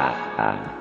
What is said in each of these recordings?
啊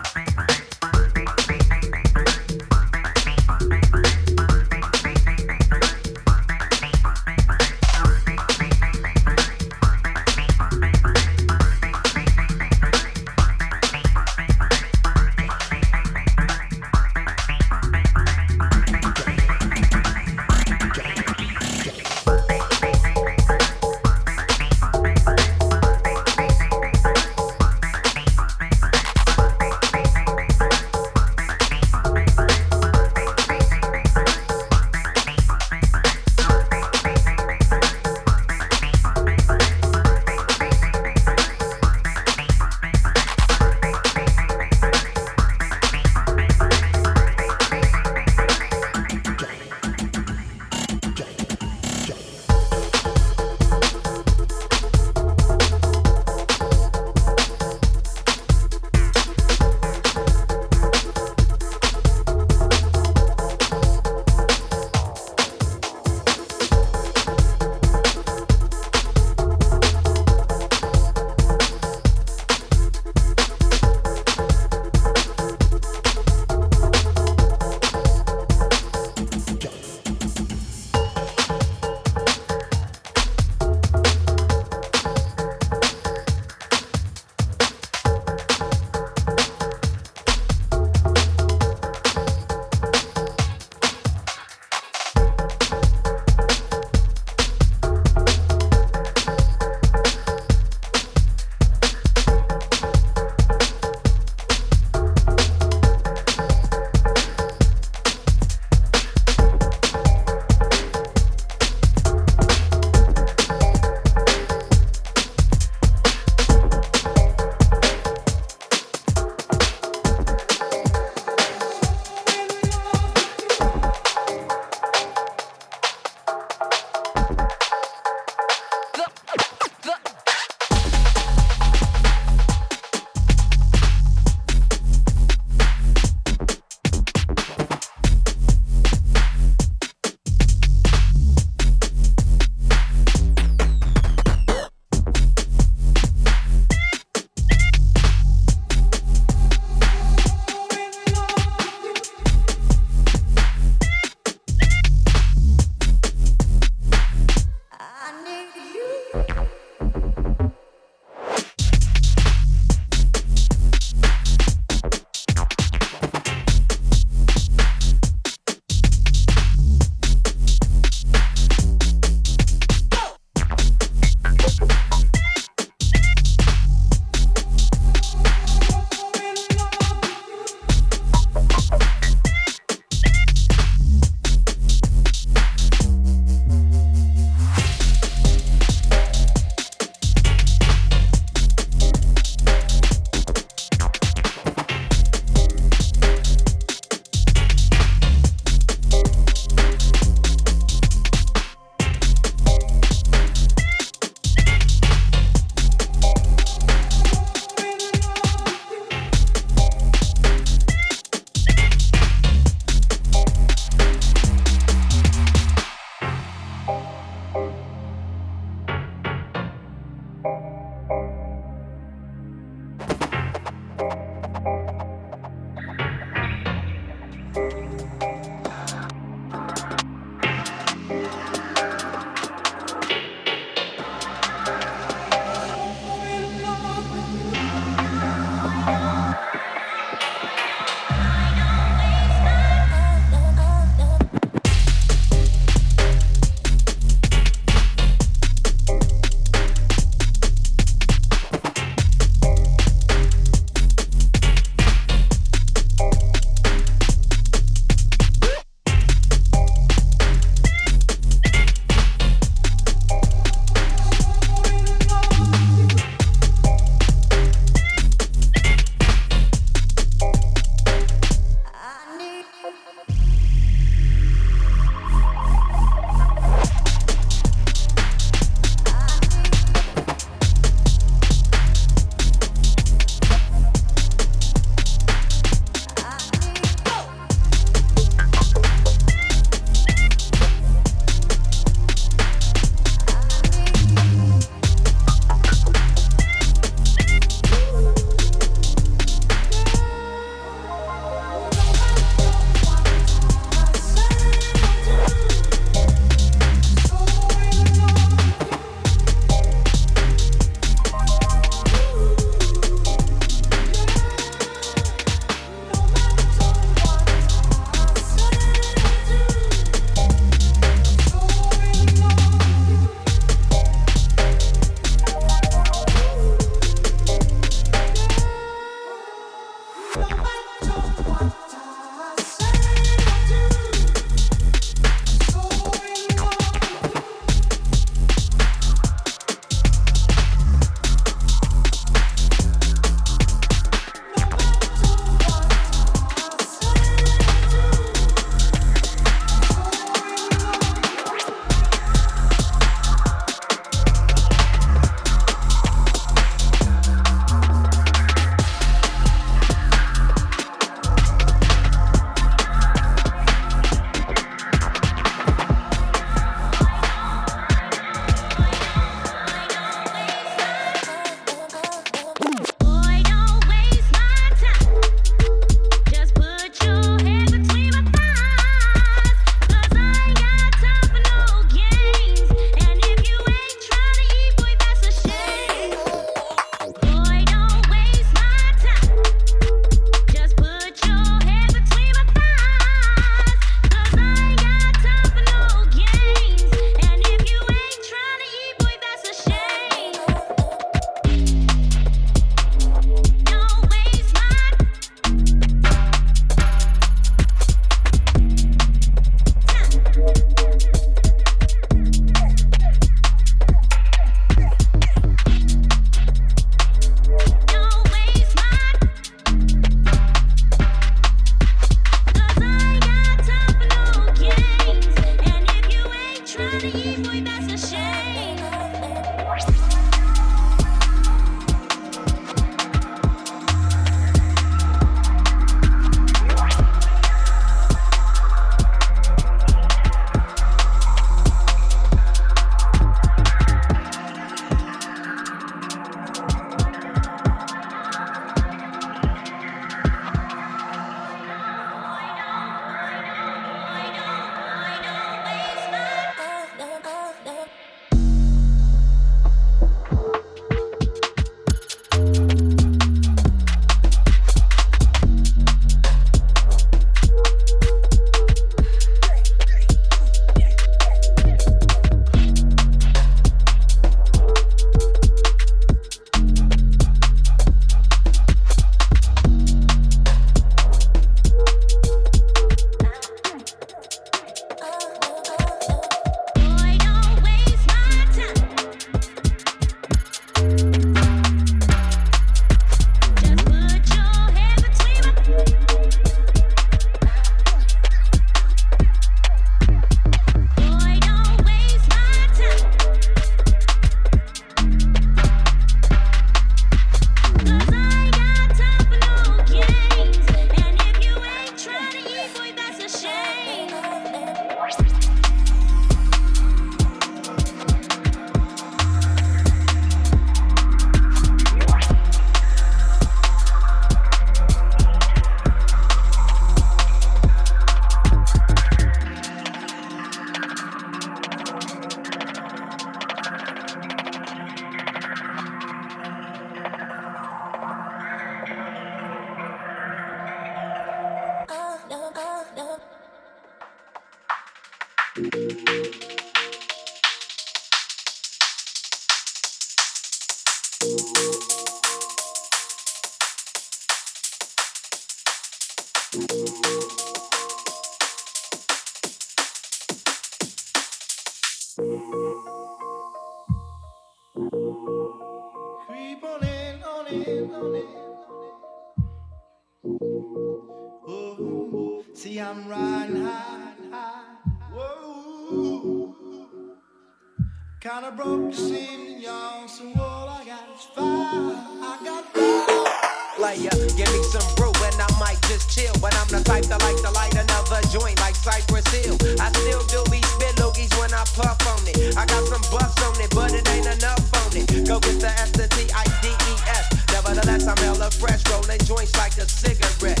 Brazil. I still do be spit loogies when I puff on it. I got some buffs on it, but it ain't enough on it. Go get the S T I D E S. Nevertheless, I'm hella fresh, rolling joints like a cigarette.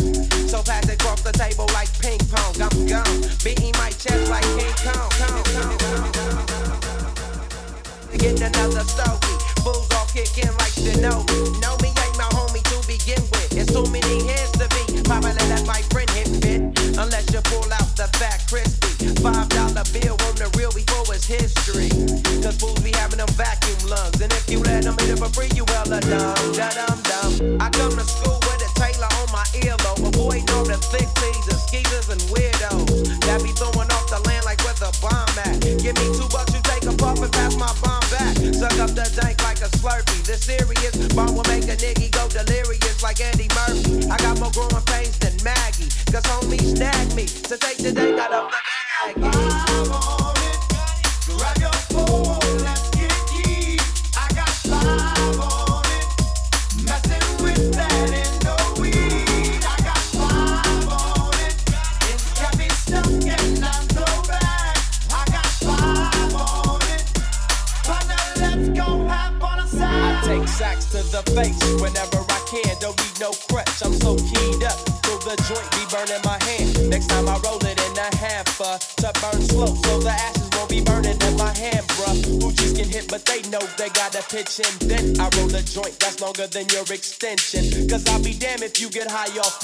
So pass it across the table like ping pong. I'm gone, beating my chest like King Kong. Getting another stove.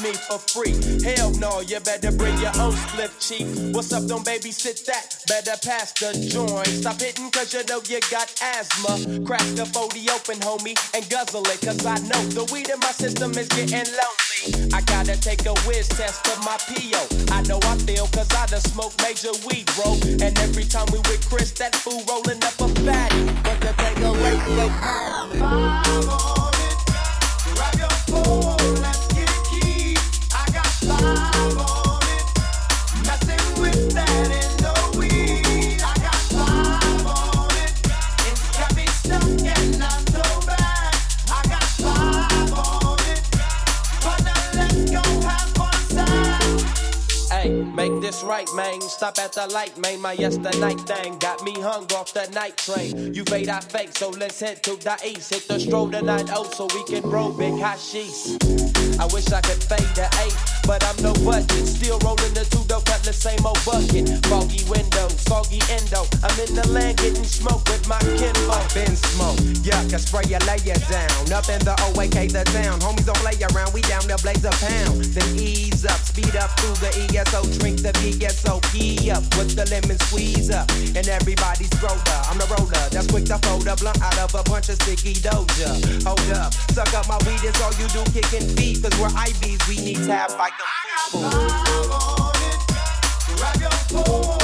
For free. Hell no, you better bring your own slip cheap. What's up, don't babysit that? Better pass the joint. Stop hitting cause you know you got asthma. Crack the 40 open, homie, and guzzle it. Cause I know the weed in my system is getting lonely. I gotta take a whiz test of my PO. I know I feel cause I done smoked major weed, bro. And every time we with Chris, that fool rolling up a fatty. But the thing away, Five on it, grab your phone, right, man. Stop at the light, man. My yesterday thing got me hung off the night train. You fade, I fake, so let's head to the east. Hit the stroll tonight, oh, so we can roll big hashish. I wish I could fade the eight, but I'm no budget. Still rolling the two dope, the same old bucket. Foggy window, soggy endo. I'm in the land getting smoke with my kinfolk. Been smoke, yuck, I spray you, lay you down. Up in the OAK, the town. Homies don't play around, we down to blaze a pound. Then ease up, speed up through the ESO, drink the VSOP up with the lemon squeeze up. And everybody's roller, I'm the roller that's quick to fold a blunt out of a bunch of sticky doja. Hold up, suck up my weed, it's all you do, kicking feet. Cause we're IVs, we need tabs like them. Grab your phone.